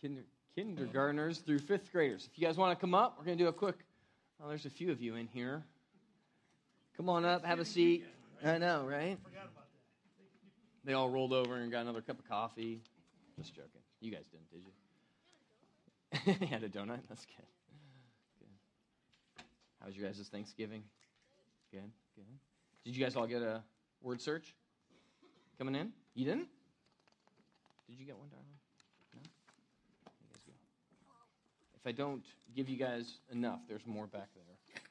kinder, kindergartners through fifth graders. If you guys want to come up, we're going to do a quick. Well, there's a few of you in here. Come on up, have a seat. I know, right? They all rolled over and got another cup of coffee. Just joking. You guys didn't, did you? you had a donut? That's good. Good. How was your guys' Thanksgiving? Good, good. Did you guys all get a word search coming in? You didn't? Did you get one, darling? No? You guys go. If I don't give you guys enough, there's more back there.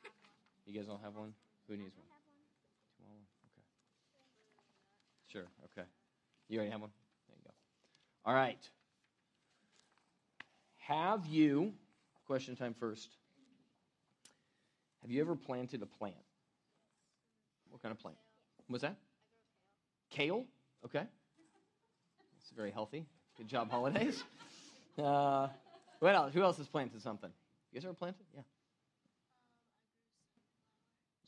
You guys all have one? Who needs one? Tomorrow? Okay. Sure, okay. You already have one? There you go. All right. Have you, question time first, have you ever planted a plant? What kind of plant? What's that? Kale? Okay. It's very healthy. Good job, holidays. Uh, what else? Who else has planted something? You guys ever planted? Yeah.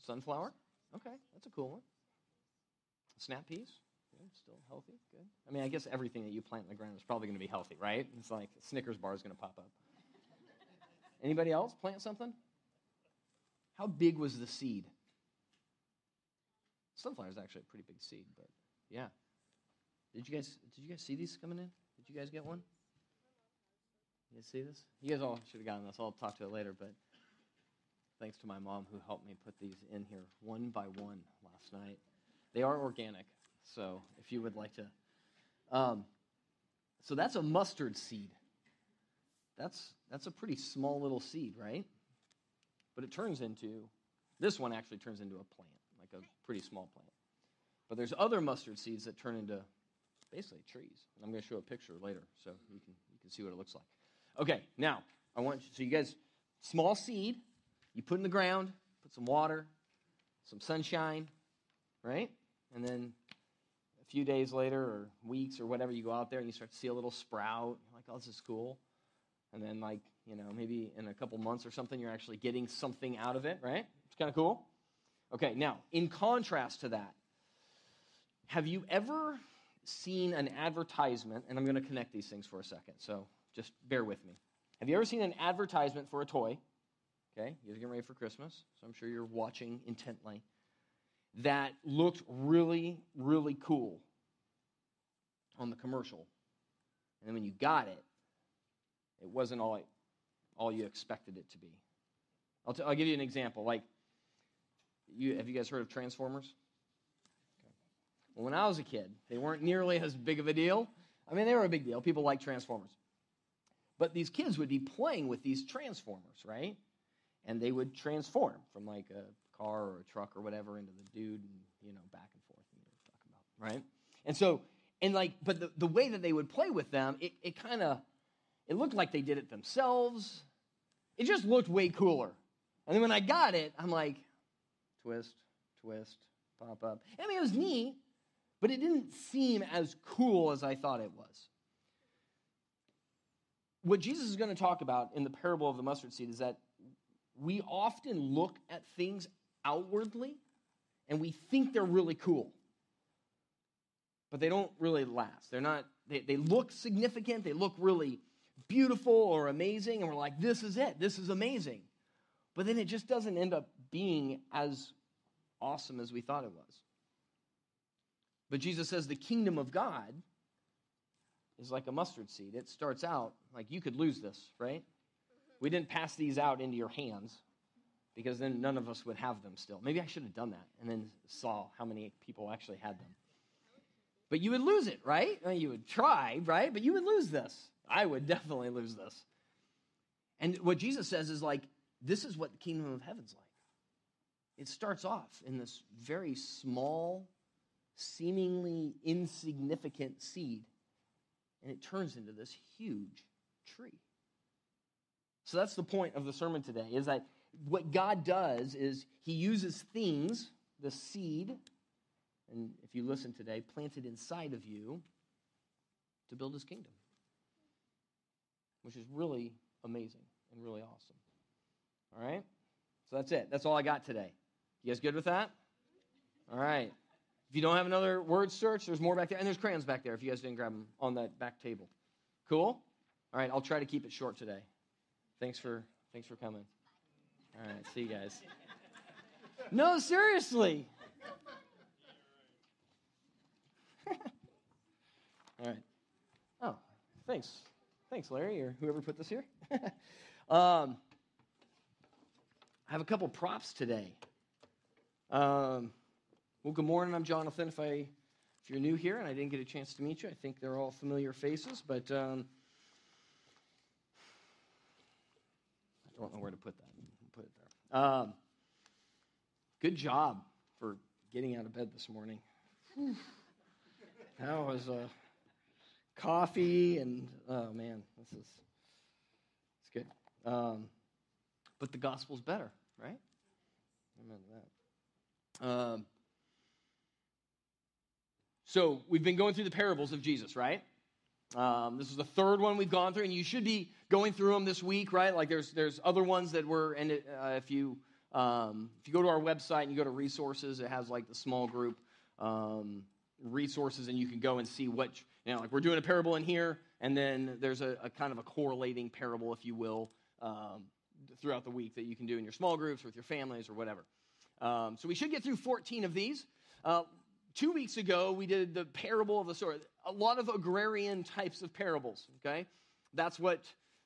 Sunflower? Okay, that's a cool one. Snap peas? Still healthy. Good. I mean, I guess everything that you plant in the ground is probably going to be healthy, right? It's like Snickers bar is going to pop up. Anybody else plant something? How big was the seed? Sunflower is actually a pretty big seed, but yeah. Did you guys did you guys see these coming in? Did you guys get one? You guys see this? You guys all should have gotten this. I'll talk to it later, but thanks to my mom who helped me put these in here one by one last night. They are organic, so if you would like to. Um, so that's a mustard seed. That's that's a pretty small little seed, right? But it turns into this one actually turns into a plant, like a pretty small plant. But there's other mustard seeds that turn into basically trees. And I'm going to show a picture later so you can, you can see what it looks like. Okay, now, I want you, so you guys, small seed, you put in the ground, put some water, some sunshine, right? And then a few days later or weeks or whatever, you go out there and you start to see a little sprout. You're like, oh, this is cool. And then, like, you know, maybe in a couple months or something, you're actually getting something out of it, right? It's kind of cool. Okay, now, in contrast to that, have you ever seen an advertisement? And I'm going to connect these things for a second, so just bear with me. Have you ever seen an advertisement for a toy? Okay, you're getting ready for Christmas, so I'm sure you're watching intently. That looked really, really cool on the commercial. And then when you got it, it wasn't all, all you expected it to be. I'll, t- I'll give you an example. Like, you, have you guys heard of Transformers? Well, when I was a kid, they weren't nearly as big of a deal. I mean, they were a big deal. People like Transformers. But these kids would be playing with these Transformers, right? And they would transform from like a car or a truck or whatever into the dude and, you know, back and forth, you know, talking about, right? And so, and like, but the, the way that they would play with them, it, it kind of, it looked like they did it themselves. It just looked way cooler. And then when I got it, I'm like, twist, twist, pop up. I mean, it was neat, but it didn't seem as cool as I thought it was. What Jesus is going to talk about in the parable of the mustard seed is that we often look at things outwardly and we think they're really cool, but they don't really last. They're not, they, they look significant, they look really beautiful or amazing, and we're like, this is it, this is amazing. But then it just doesn't end up being as awesome as we thought it was. But Jesus says the kingdom of God is like a mustard seed. It starts out like you could lose this, right? We didn't pass these out into your hands because then none of us would have them still. Maybe I should have done that and then saw how many people actually had them. But you would lose it, right? You would try, right? But you would lose this. I would definitely lose this. And what Jesus says is like, this is what the kingdom of heaven's like. It starts off in this very small, seemingly insignificant seed, and it turns into this huge tree. So that's the point of the sermon today is that what God does is he uses things, the seed, and if you listen today, planted inside of you to build his kingdom, which is really amazing and really awesome. All right? So that's it. That's all I got today. You guys good with that? All right. If you don't have another word search, there's more back there. And there's crayons back there if you guys didn't grab them on that back table. Cool? All right, I'll try to keep it short today. Thanks for thanks for coming. All right, see you guys. No, seriously. All right. Oh, thanks. Thanks, Larry, or whoever put this here. um, I have a couple props today. Um, well, good morning. I'm Jonathan. If I, if you're new here and I didn't get a chance to meet you, I think they're all familiar faces, but um, I don't know where to put that. Put it there. Um, good job for getting out of bed this morning. that was. Uh, coffee and oh man, this is it's good. Um, but the gospel's better, right? Amen to that. Um, so we've been going through the parables of Jesus, right? Um, this is the third one we've gone through, and you should be going through them this week, right? Like there's there's other ones that were, and uh, if you um, if you go to our website and you go to resources, it has like the small group um, resources, and you can go and see what you know, like we're doing a parable in here, and then there's a, a kind of a correlating parable, if you will, um, throughout the week that you can do in your small groups with your families or whatever. Um, so we should get through 14 of these. Uh, two weeks ago, we did the parable of the sower. A lot of agrarian types of parables, okay? That's what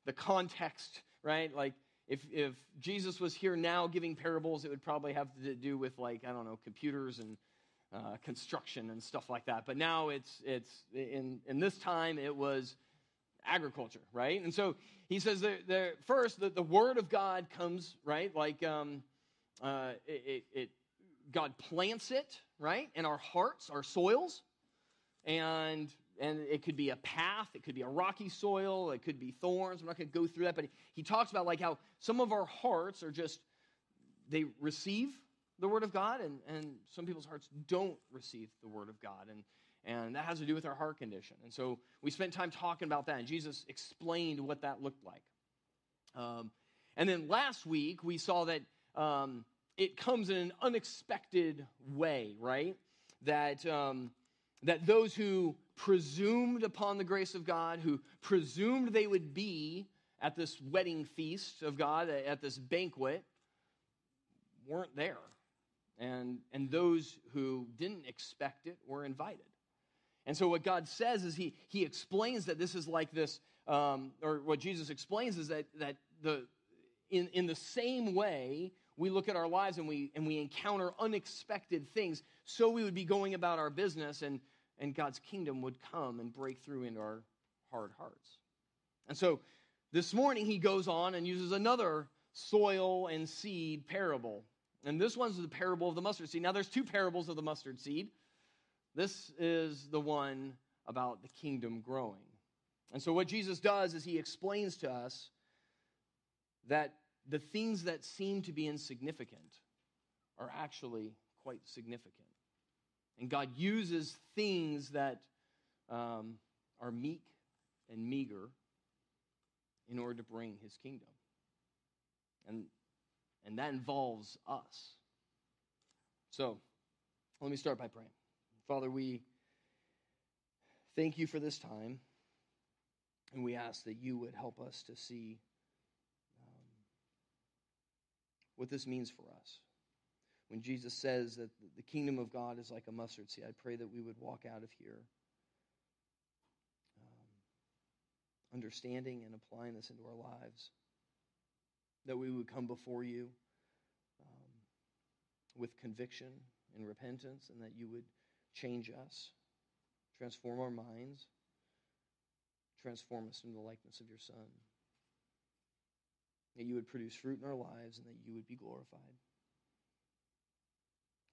the context, right? Like, if, if Jesus was here now giving parables, it would probably have to do with, like, I don't know, computers and uh, construction and stuff like that. But now it's, it's in, in this time, it was agriculture, right? And so he says that, that first, that the word of God comes, right? Like um, uh, it, it, it, God plants it, right? In our hearts, our soils. And and it could be a path, it could be a rocky soil, it could be thorns. I'm not going to go through that, but he, talks about like how some of our hearts are just they receive the Word of God, and, and some people's hearts don't receive the Word of God. And, and that has to do with our heart condition. And so we spent time talking about that, and Jesus explained what that looked like. Um, and then last week, we saw that um, it comes in an unexpected way, right? That, um, that those who presumed upon the grace of God, who presumed they would be at this wedding feast of God, at this banquet, weren't there and, and those who didn't expect it were invited. And so, what God says is He, he explains that this is like this, um, or what Jesus explains is that, that the, in, in the same way we look at our lives and we, and we encounter unexpected things, so we would be going about our business and, and God's kingdom would come and break through into our hard hearts. And so, this morning He goes on and uses another soil and seed parable and this one's the parable of the mustard seed. Now, there's two parables of the mustard seed. This is the one about the kingdom growing. And so, what Jesus does is he explains to us that the things that seem to be insignificant are actually quite significant. And God uses things that um, are meek and meager in order to bring his kingdom. And and that involves us. So, let me start by praying. Father, we thank you for this time, and we ask that you would help us to see um, what this means for us. When Jesus says that the kingdom of God is like a mustard seed, I pray that we would walk out of here um, understanding and applying this into our lives that we would come before you um, with conviction and repentance, and that you would change us, transform our minds, transform us into the likeness of your Son. That you would produce fruit in our lives, and that you would be glorified.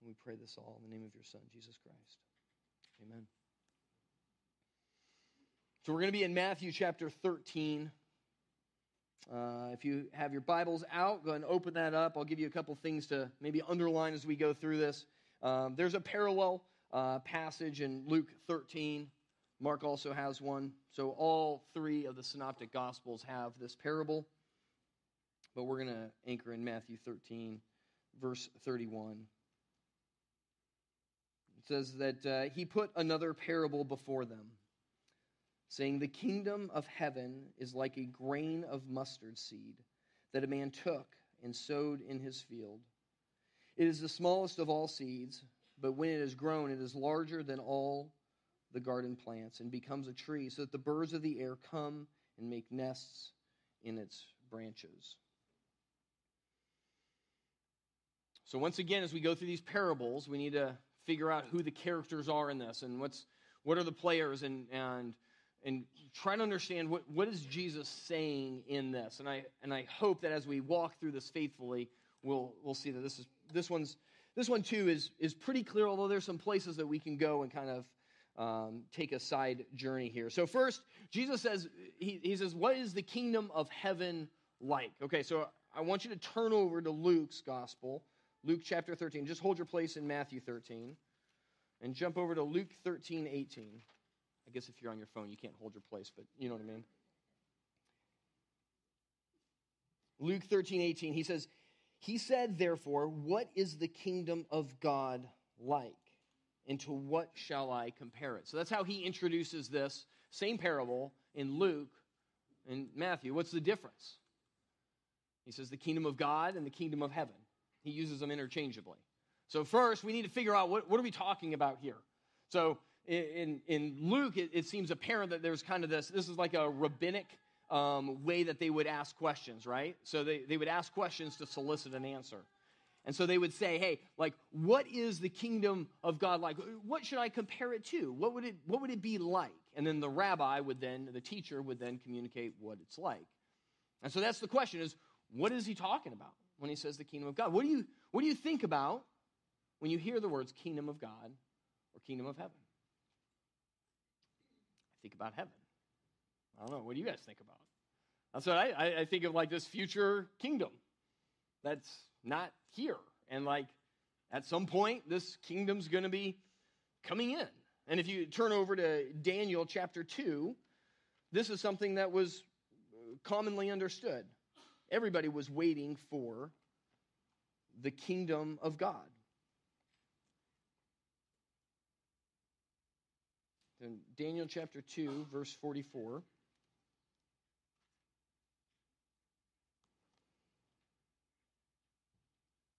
And we pray this all in the name of your Son, Jesus Christ. Amen. So we're going to be in Matthew chapter 13. Uh, if you have your Bibles out, go ahead and open that up. I'll give you a couple things to maybe underline as we go through this. Um, there's a parallel uh, passage in Luke 13. Mark also has one. So all three of the synoptic gospels have this parable. But we're going to anchor in Matthew 13, verse 31. It says that uh, he put another parable before them saying, The kingdom of heaven is like a grain of mustard seed that a man took and sowed in his field. It is the smallest of all seeds, but when it is grown, it is larger than all the garden plants and becomes a tree, so that the birds of the air come and make nests in its branches. So, once again, as we go through these parables, we need to figure out who the characters are in this and what's, what are the players and, and and try to understand what, what is Jesus saying in this. And I, and I hope that as we walk through this faithfully, we'll, we'll see that this, is, this, one's, this one too is, is pretty clear, although there's some places that we can go and kind of um, take a side journey here. So first, Jesus says, he, he says, what is the kingdom of heaven like? Okay, so I want you to turn over to Luke's gospel, Luke chapter 13. Just hold your place in Matthew 13 and jump over to Luke 13, 18. I guess if you're on your phone, you can't hold your place, but you know what I mean. Luke 13, 18, he says, He said, therefore, what is the kingdom of God like? And to what shall I compare it? So that's how he introduces this same parable in Luke and Matthew. What's the difference? He says the kingdom of God and the kingdom of heaven. He uses them interchangeably. So first, we need to figure out what, what are we talking about here? So in, in Luke, it, it, seems apparent that there's kind of this, this is like a rabbinic um, way that they would ask questions, right? So they, they would ask questions to solicit an answer. And so they would say, hey, like, what is the kingdom of God like? What should I compare it to? What would it, what would it be like? And then the rabbi would then, the teacher would then communicate what it's like. And so that's the question is, what is he talking about when he says the kingdom of God? What do you, what do you think about when you hear the words kingdom of God or kingdom of heaven? I think about heaven. I don't know. What do you guys think about? That's what I, I think of like this future kingdom that's not here. And like at some point, this kingdom's going to be coming in. And if you turn over to Daniel chapter 2, this is something that was commonly understood. Everybody was waiting for the kingdom of God. in Daniel chapter 2, verse 44.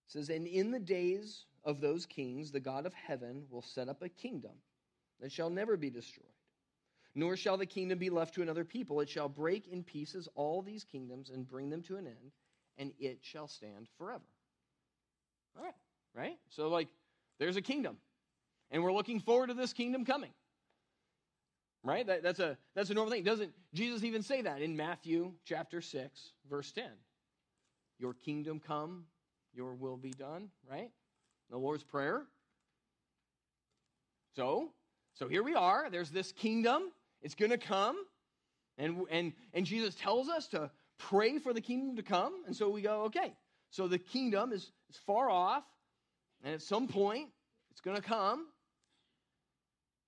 Says, And in the days of those kings, the God of heaven will set up a kingdom that shall never be destroyed, nor shall the kingdom be left to another people. It shall break in pieces all these kingdoms and bring them to an end, and it shall stand forever. All right, right? So, like, there's a kingdom, and we're looking forward to this kingdom coming. Right? That, that's a that's a normal thing. Doesn't jesus even say that in matthew chapter 6 verse 10 your kingdom come your will be done right? The lord's prayer. So so here we are. There's this kingdom it's going to come and and and jesus tells us to pray for the kingdom to come and so we go okay so the kingdom is, is far off and at some point it's going to come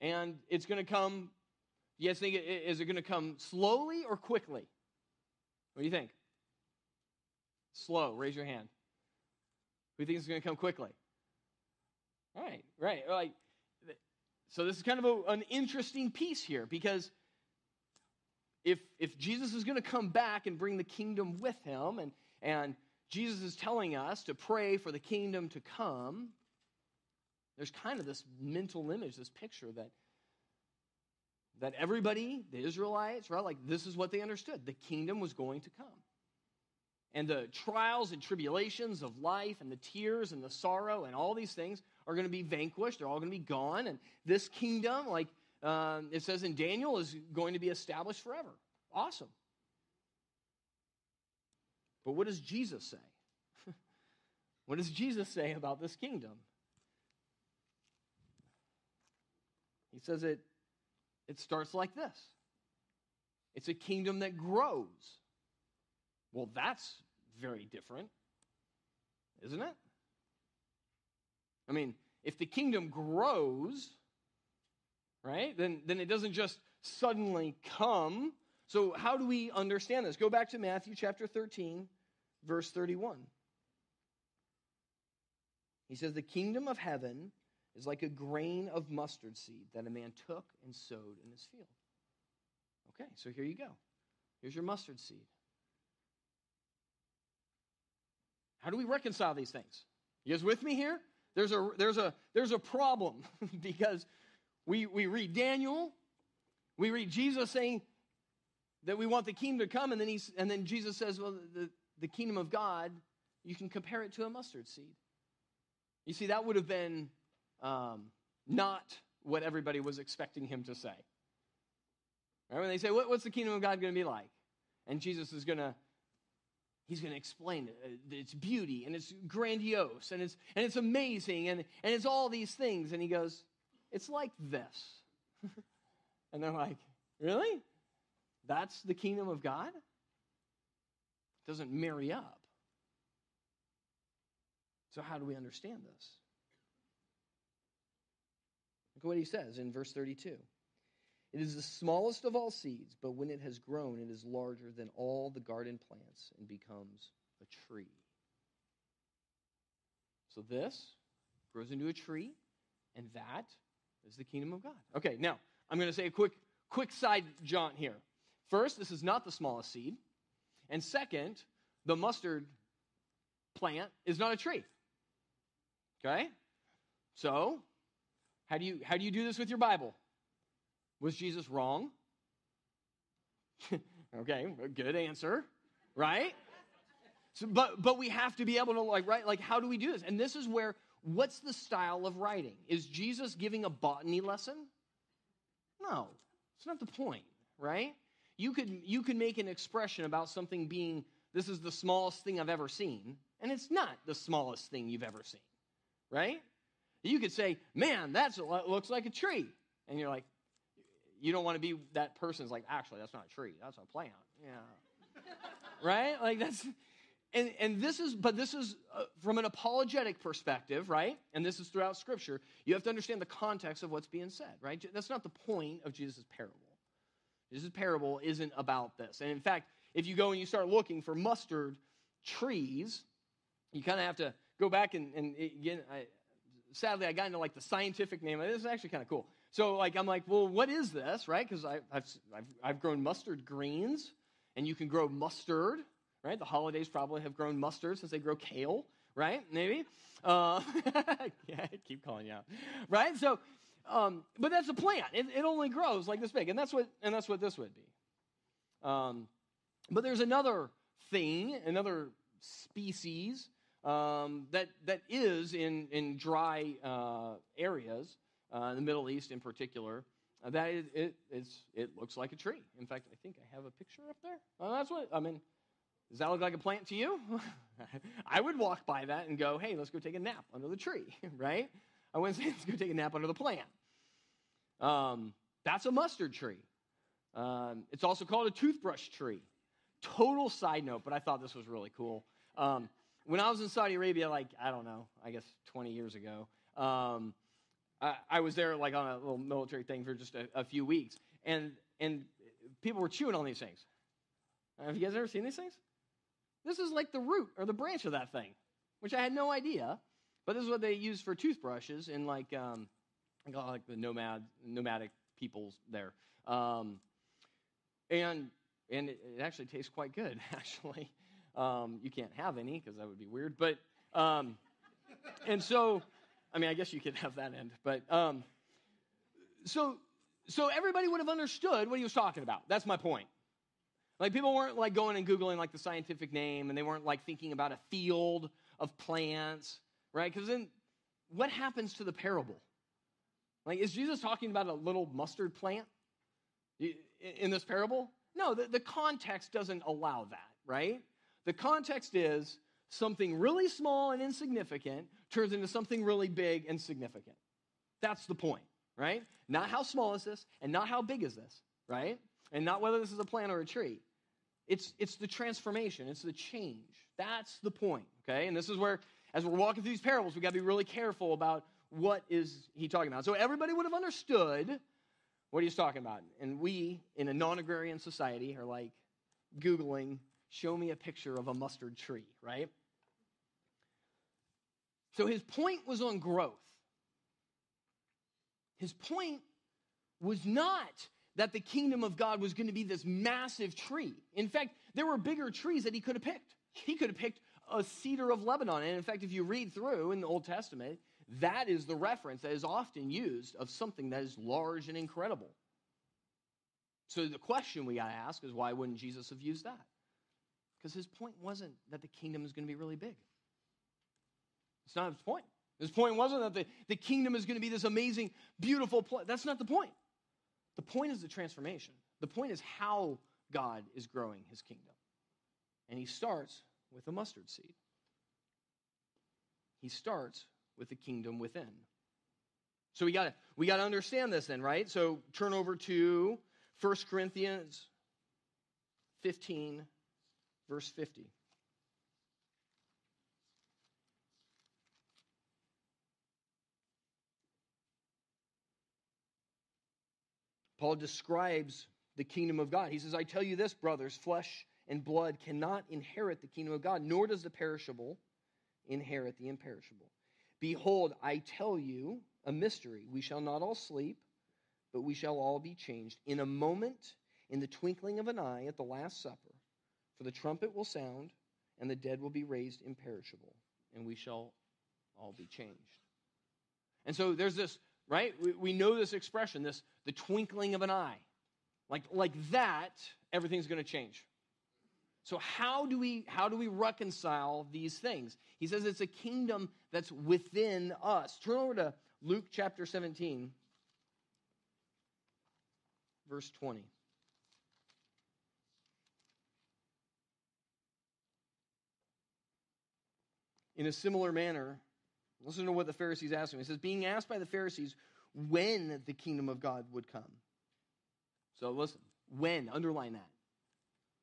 and it's going to come you guys think, is it going to come slowly or quickly? What do you think? Slow. Raise your hand. Who thinks it's going to come quickly? All right, right. Like, so this is kind of a, an interesting piece here because if if Jesus is going to come back and bring the kingdom with him, and and Jesus is telling us to pray for the kingdom to come, there's kind of this mental image, this picture that that everybody, the Israelites, right, like this is what they understood. The kingdom was going to come. And the trials and tribulations of life and the tears and the sorrow and all these things are going to be vanquished. They're all going to be gone. And this kingdom, like um, it says in Daniel, is going to be established forever. Awesome. But what does Jesus say? what does Jesus say about this kingdom? He says it it starts like this it's a kingdom that grows. Well, that's very different, isn't it? I mean, if the kingdom grows, right, then, then it doesn't just suddenly come. So, how do we understand this? Go back to Matthew chapter 13, verse 31. He says, The kingdom of heaven is like a grain of mustard seed that a man took and sowed in his field. Okay, so here you go. Here's your mustard seed. How do we reconcile these things? You guys with me here? There's a there's a there's a problem because we we read Daniel, we read Jesus saying that we want the kingdom to come, and then he's and then Jesus says, Well, the, the kingdom of God, you can compare it to a mustard seed. You see, that would have been um, not what everybody was expecting him to say. Right? When they say, what, What's the kingdom of God going to be like? And Jesus is going to he's going to explain uh, its beauty and it's grandiose and it's and it's amazing and and it's all these things. And he goes it's like this. And they're like really? That's the kingdom of god? It doesn't marry up. So how do we understand this? Look at what he says in verse 32 it is the smallest of all seeds, but when it has grown, it is larger than all the garden plants and becomes a tree. So this grows into a tree, and that is the kingdom of God. Okay, now I'm going to say a quick, quick side jaunt here. First, this is not the smallest seed. And second, the mustard plant is not a tree. Okay? So, how do you how do you do this with your Bible? Was Jesus wrong? okay, good answer, right? So, but but we have to be able to like right like how do we do this? And this is where what's the style of writing? Is Jesus giving a botany lesson? No, it's not the point, right? You could you could make an expression about something being this is the smallest thing I've ever seen, and it's not the smallest thing you've ever seen, right? You could say, "Man, that uh, looks like a tree," and you're like, you don't want to be that person's like, actually, that's not a tree, that's a plant. Yeah. right? Like that's and and this is but this is uh, from an apologetic perspective, right? And this is throughout scripture. You have to understand the context of what's being said, right? That's not the point of Jesus' parable. Jesus' parable isn't about this. And in fact, if you go and you start looking for mustard trees, you kind of have to go back and, and again, I, sadly, I got into like the scientific name. This is actually kind of cool. So like I'm like, well, what is this, right? Because I've, I've, I've grown mustard greens, and you can grow mustard, right? The holidays probably have grown mustard since they grow kale, right? Maybe. Uh, yeah, I keep calling you out, right? So, um, but that's a plant. It, it only grows like this big, and that's what and that's what this would be. Um, but there's another thing, another species um, that that is in in dry uh, areas uh, in the Middle East in particular, uh, that it, it, it looks like a tree. In fact, I think I have a picture up there. Uh, that's what, I mean, does that look like a plant to you? I would walk by that and go, hey, let's go take a nap under the tree, right? I wouldn't say let's go take a nap under the plant. Um, that's a mustard tree. Um, it's also called a toothbrush tree. Total side note, but I thought this was really cool. Um, when I was in Saudi Arabia, like, I don't know, I guess 20 years ago, um, I, was there like on a little military thing for just a, a few weeks, and and people were chewing on these things. Have you guys ever seen these things? This is like the root or the branch of that thing, which I had no idea. But this is what they use for toothbrushes in like um, like the nomad nomadic peoples there, um, and and it, it, actually tastes quite good. Actually, um, you can't have any because that would be weird. But um, and so I mean, I guess you could have that end, but um, so so everybody would have understood what he was talking about. That's my point. Like people weren't like going and googling like the scientific name, and they weren't like thinking about a field of plants, right? Because then, what happens to the parable? Like, is Jesus talking about a little mustard plant in this parable? No, the, the context doesn't allow that, right? The context is something really small and insignificant turns into something really big and significant. That's the point, right? Not how small is this and not how big is this, right? And not whether this is a plant or a tree. It's, it's the transformation, it's the change. That's the point, okay? And this is where, as we're walking through these parables, we got to be really careful about what is he talking about. So everybody would have understood what he's talking about. And we, in a non agrarian society, are like Googling, show me a picture of a mustard tree, right? So his point was on growth. His point was not that the kingdom of God was going to be this massive tree. In fact, there were bigger trees that he could have picked. He could have picked a cedar of Lebanon. And in fact, if you read through in the Old Testament, that is the reference that is often used of something that is large and incredible. So the question we got to ask is why wouldn't Jesus have used that? Because his point wasn't that the kingdom is going to be really big. It's not his point. His point wasn't that the, the kingdom is going to be this amazing, beautiful place. That's not the point. The point is the transformation. The point is how God is growing his kingdom. And he starts with a mustard seed. He starts with the kingdom within. So we got we got to understand this then, right? So turn over to 1 Corinthians 15 verse 50. Paul describes the kingdom of God. He says, I tell you this, brothers, flesh and blood cannot inherit the kingdom of God, nor does the perishable inherit the imperishable. Behold, I tell you a mystery. We shall not all sleep, but we shall all be changed. In a moment, in the twinkling of an eye, at the Last Supper, for the trumpet will sound, and the dead will be raised imperishable, and we shall all be changed. And so there's this, right? We, we know this expression, this the twinkling of an eye. Like, like that, everything's going to change. So how do we how do we reconcile these things? He says it's a kingdom that's within us. Turn over to Luke chapter 17 verse 20. In a similar manner, listen to what the Pharisees asked him. He says, being asked by the Pharisees when the kingdom of God would come. So listen, when, underline that.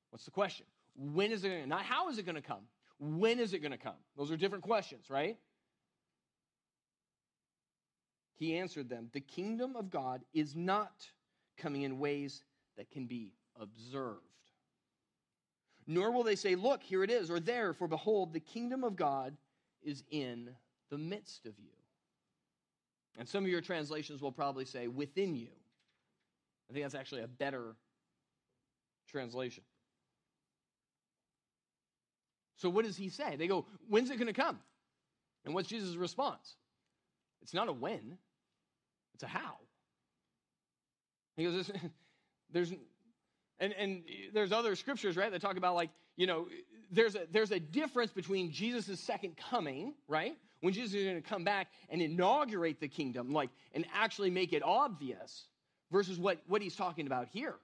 What's the question? When is it going to Not how is it going to come? When is it going to come? Those are different questions, right? He answered them The kingdom of God is not coming in ways that can be observed. Nor will they say, Look, here it is, or there, for behold, the kingdom of God is in the midst of you. And some of your translations will probably say, within you. I think that's actually a better translation. So, what does he say? They go, When's it going to come? And what's Jesus' response? It's not a when, it's a how. He goes, There's, and, and there's other scriptures, right, that talk about like, you know, there's a, there's a difference between Jesus' second coming, right? When Jesus is going to come back and inaugurate the kingdom, like, and actually make it obvious, versus what, what he's talking about here.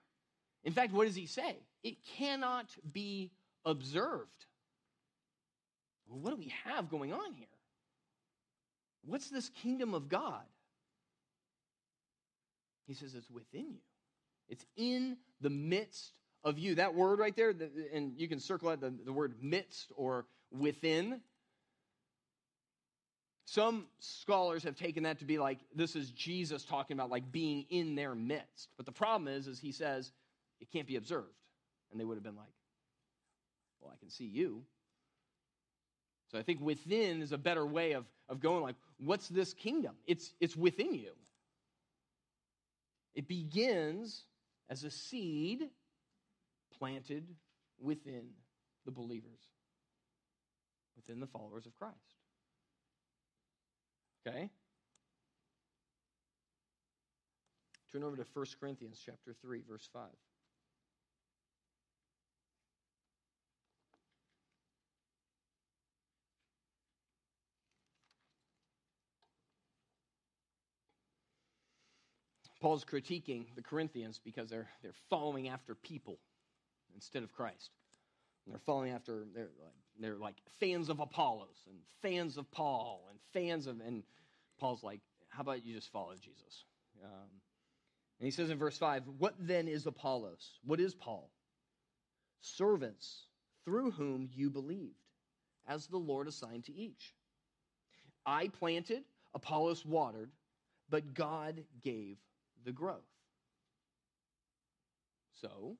In fact, what does he say? It cannot be observed. Well, what do we have going on here? What's this kingdom of God? He says it's within you. It's in the midst of you. That word right there, and you can circle out the, the word midst or within. Some scholars have taken that to be like this is Jesus talking about like being in their midst. But the problem is, is he says it can't be observed. And they would have been like, well, I can see you. So I think within is a better way of, of going like, what's this kingdom? It's, it's within you. It begins as a seed planted within the believers, within the followers of Christ. Okay? Turn over to 1 Corinthians chapter 3 verse 5. Paul's critiquing the Corinthians because they're, they're following after people instead of Christ. And they're following after, they're like, they're like fans of Apollos and fans of Paul and fans of, and Paul's like, how about you just follow Jesus? Um, and he says in verse 5, What then is Apollos? What is Paul? Servants through whom you believed, as the Lord assigned to each. I planted, Apollos watered, but God gave the growth. So,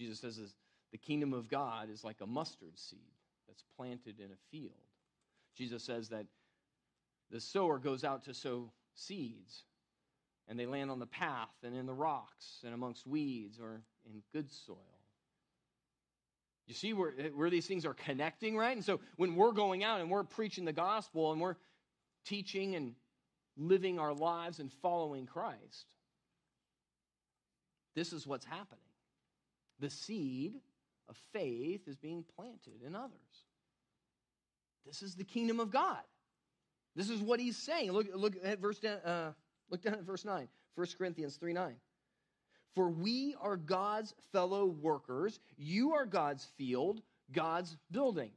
Jesus says the kingdom of God is like a mustard seed that's planted in a field. Jesus says that the sower goes out to sow seeds, and they land on the path and in the rocks and amongst weeds or in good soil. You see where, where these things are connecting, right? And so when we're going out and we're preaching the gospel and we're teaching and living our lives and following Christ, this is what's happening. The seed of faith is being planted in others. This is the kingdom of God. This is what he's saying. Look, look at verse uh, look down at verse 9. 1 Corinthians 3 9. For we are God's fellow workers. You are God's field, God's building.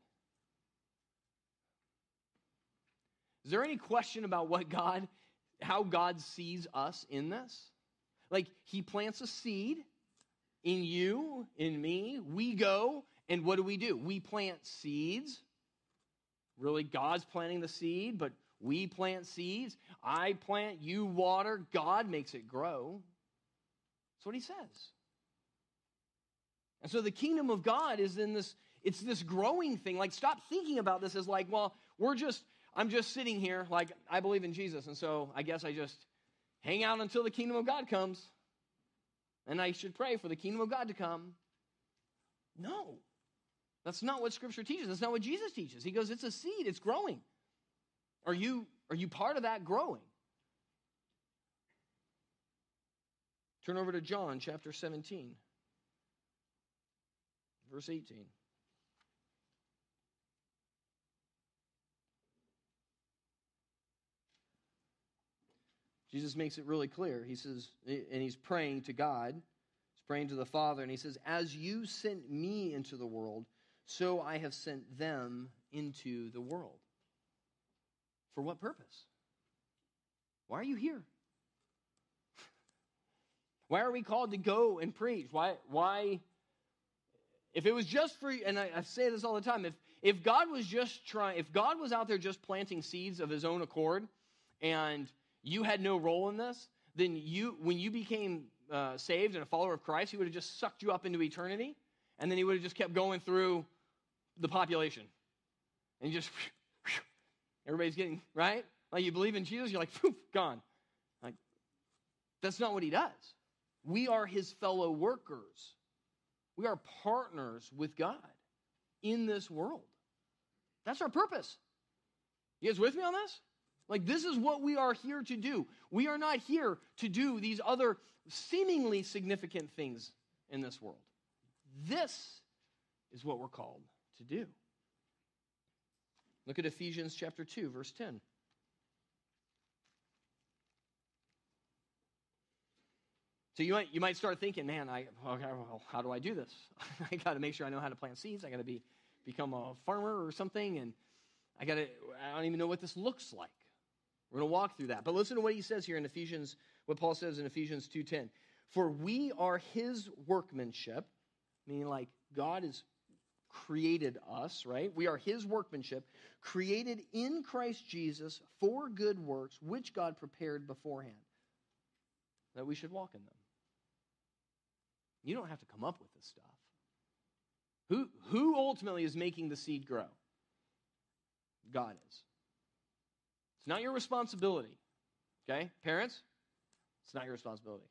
Is there any question about what God, how God sees us in this? Like, He plants a seed in you, in me. We go, and what do we do? We plant seeds. Really, God's planting the seed, but we plant seeds. I plant, you water. God makes it grow. That's what he says. And so the kingdom of God is in this, it's this growing thing. Like, stop thinking about this as like, well, we're just, I'm just sitting here, like, I believe in Jesus, and so I guess I just hang out until the kingdom of God comes. And I should pray for the kingdom of God to come. No. That's not what scripture teaches. That's not what Jesus teaches. He goes, it's a seed, it's growing. Are you, are you part of that growing? Turn over to John chapter 17, verse 18. Jesus makes it really clear. He says, and he's praying to God, he's praying to the Father, and he says, As you sent me into the world, so I have sent them into the world. For what purpose? Why are you here? Why are we called to go and preach? Why, why, if it was just for, and I, I say this all the time, if, if God was just trying, if God was out there just planting seeds of his own accord and you had no role in this, then you, when you became uh, saved and a follower of Christ, he would have just sucked you up into eternity and then he would have just kept going through the population. And just, everybody's getting, right? Like you believe in Jesus, you're like, poof, gone. Like, that's not what he does. We are his fellow workers. We are partners with God in this world. That's our purpose. You guys with me on this? Like, this is what we are here to do. We are not here to do these other seemingly significant things in this world. This is what we're called to do. Look at Ephesians chapter 2, verse 10. So you might, you might start thinking, man, I, okay, well, how do I do this? I got to make sure I know how to plant seeds. I got to be become a farmer or something, and I got to. I don't even know what this looks like. We're going to walk through that. But listen to what he says here in Ephesians. What Paul says in Ephesians two ten. For we are His workmanship, meaning like God has created us, right? We are His workmanship, created in Christ Jesus for good works, which God prepared beforehand, that we should walk in them. You don't have to come up with this stuff. Who, who ultimately is making the seed grow? God is. It's not your responsibility. Okay? Parents, it's not your responsibility.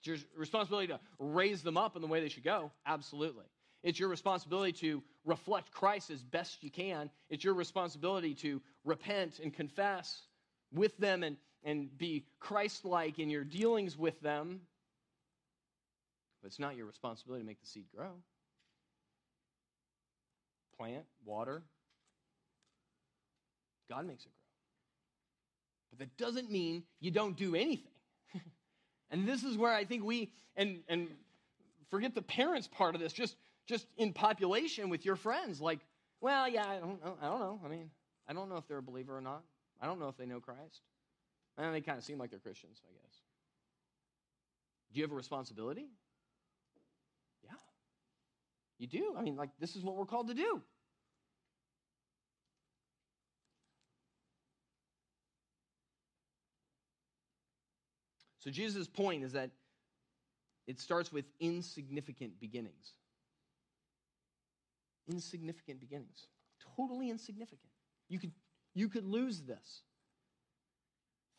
It's your responsibility to raise them up in the way they should go. Absolutely. It's your responsibility to reflect Christ as best you can. It's your responsibility to repent and confess with them and, and be Christ like in your dealings with them but it's not your responsibility to make the seed grow. Plant, water. God makes it grow. But that doesn't mean you don't do anything. and this is where I think we, and, and forget the parents part of this, just, just in population with your friends, like, well, yeah, I don't. I don't know. I mean, I don't know if they're a believer or not. I don't know if they know Christ. And they kind of seem like they're Christians, I guess. Do you have a responsibility? Yeah, you do. I mean, like, this is what we're called to do. So, Jesus' point is that it starts with insignificant beginnings. Insignificant beginnings. Totally insignificant. You could, you could lose this.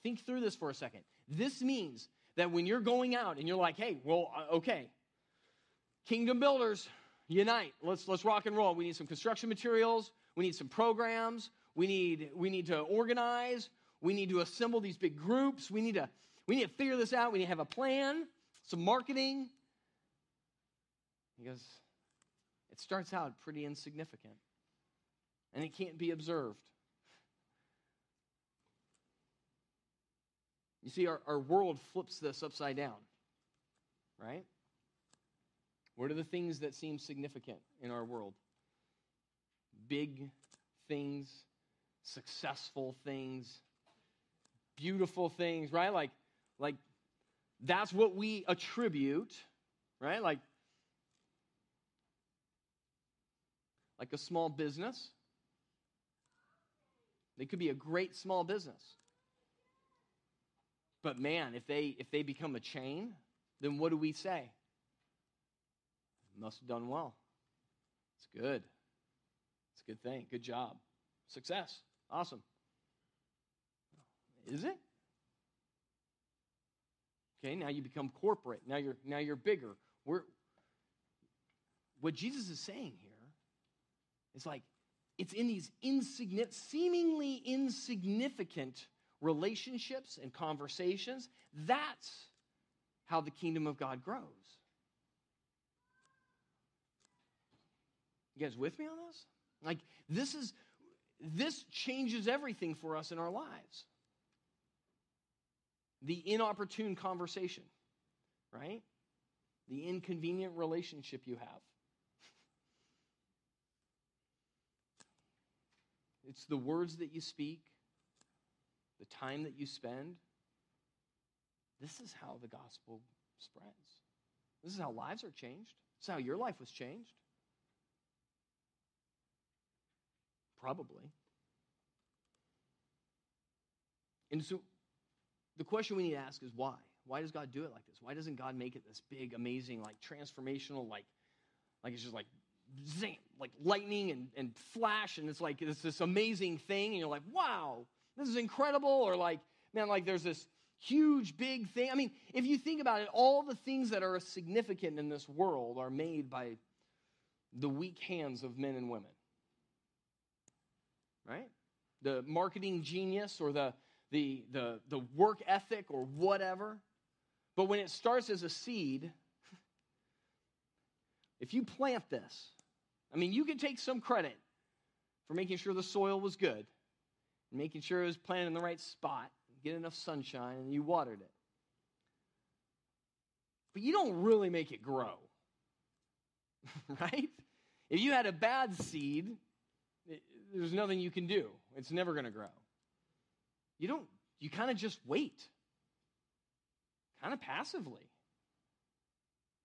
Think through this for a second. This means that when you're going out and you're like, hey, well, uh, okay, kingdom builders, unite. Let's, let's rock and roll. We need some construction materials. We need some programs. We need, we need to organize. We need to assemble these big groups. We need to, we need to figure this out. We need to have a plan, some marketing. Because it starts out pretty insignificant and it can't be observed. You see, our, our world flips this upside down, right? What are the things that seem significant in our world? Big things, successful things, beautiful things, right? Like, like that's what we attribute, right? Like, like a small business. They could be a great small business. But man, if they if they become a chain, then what do we say? Must have done well. It's good. It's a good thing. Good job. Success. Awesome. Is it? Okay, now you become corporate. Now you're now you're bigger. We're, what Jesus is saying here is like it's in these insignificant, seemingly insignificant relationships and conversations. That's how the kingdom of God grows. You guys with me on this? Like this is this changes everything for us in our lives. The inopportune conversation, right? The inconvenient relationship you have. It's the words that you speak, the time that you spend. This is how the gospel spreads. This is how lives are changed. This is how your life was changed. Probably. And so the question we need to ask is why? Why does God do it like this? Why doesn't God make it this big, amazing, like transformational, like, like it's just like zing, like lightning and, and flash, and it's like it's this amazing thing, and you're like, wow, this is incredible, or like, man, like there's this huge, big thing. I mean, if you think about it, all the things that are significant in this world are made by the weak hands of men and women. Right? The marketing genius or the, the, the, the work ethic or whatever. But when it starts as a seed, if you plant this, I mean, you can take some credit for making sure the soil was good, making sure it was planted in the right spot, get enough sunshine, and you watered it. But you don't really make it grow, right? If you had a bad seed, it, there's nothing you can do. It's never going to grow. You don't, you kind of just wait, kind of passively.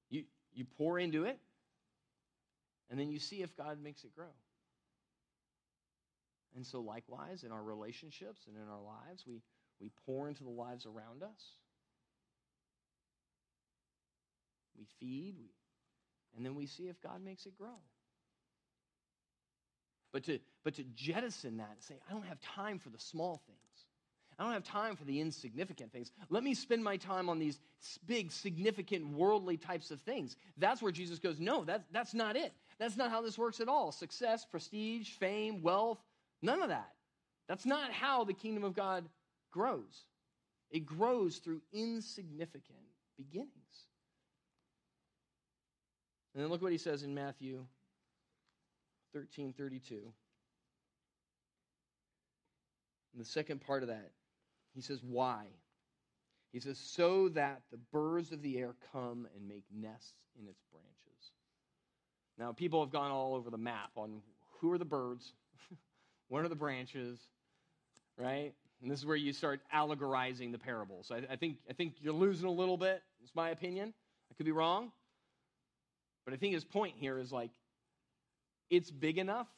You, you pour into it, and then you see if God makes it grow. And so, likewise, in our relationships and in our lives, we, we pour into the lives around us. We feed, we, and then we see if God makes it grow. But to, but to jettison that and say, I don't have time for the small things. I don't have time for the insignificant things. Let me spend my time on these big, significant, worldly types of things. That's where Jesus goes, No, that, that's not it. That's not how this works at all. Success, prestige, fame, wealth, none of that. That's not how the kingdom of God grows. It grows through insignificant beginnings. And then look what he says in Matthew 13 32. In the second part of that, he says, Why? He says, So that the birds of the air come and make nests in its branches. Now, people have gone all over the map on who are the birds, what are the branches, right? And this is where you start allegorizing the parables. I, I, think, I think you're losing a little bit. It's my opinion. I could be wrong. But I think his point here is like, it's big enough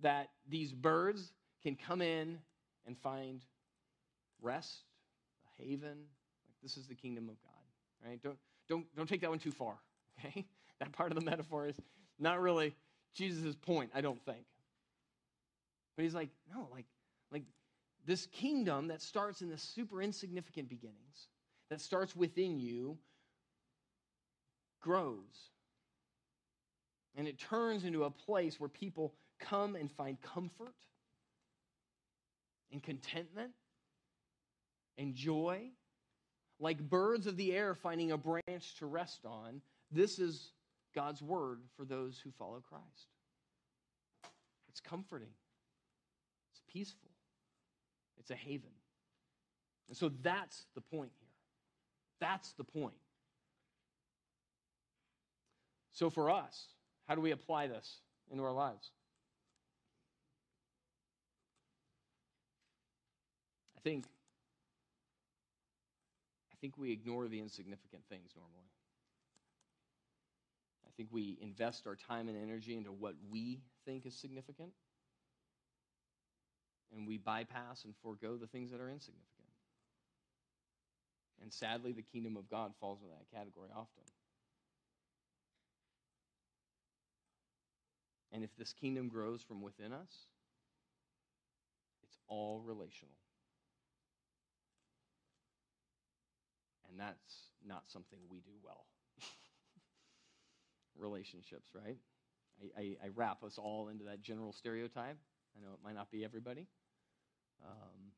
that these birds can come in and find rest, a haven. Like this is the kingdom of God, right? Don't, don't, don't take that one too far, okay? That part of the metaphor is not really Jesus' point, I don't think. But he's like, no, like, like this kingdom that starts in the super insignificant beginnings, that starts within you, grows. And it turns into a place where people come and find comfort and contentment and joy. Like birds of the air finding a branch to rest on, this is God's word for those who follow Christ. It's comforting, it's peaceful, it's a haven. And so that's the point here. That's the point. So for us, how do we apply this into our lives? I think think we ignore the insignificant things normally. I think we invest our time and energy into what we think is significant. And we bypass and forego the things that are insignificant. And sadly, the kingdom of God falls into that category often. And if this kingdom grows from within us, it's all relational. And that's not something we do well. Relationships, right? I, I, I, wrap us all into that general stereotype. I know it might not be everybody. Um,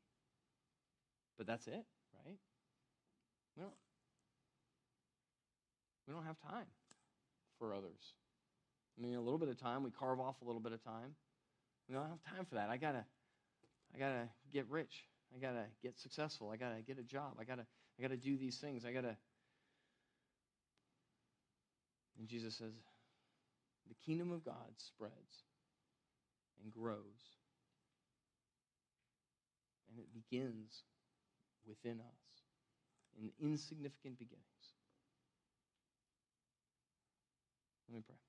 but that's it, right? We don't, we don't have time for others. I mean, a little bit of time. We carve off a little bit of time. We don't have time for that. I gotta, I gotta get rich. I gotta get successful. I gotta get a job. I gotta, I gotta do these things. I gotta. And Jesus says, the kingdom of God spreads and grows, and it begins within us in insignificant beginnings. Let me pray.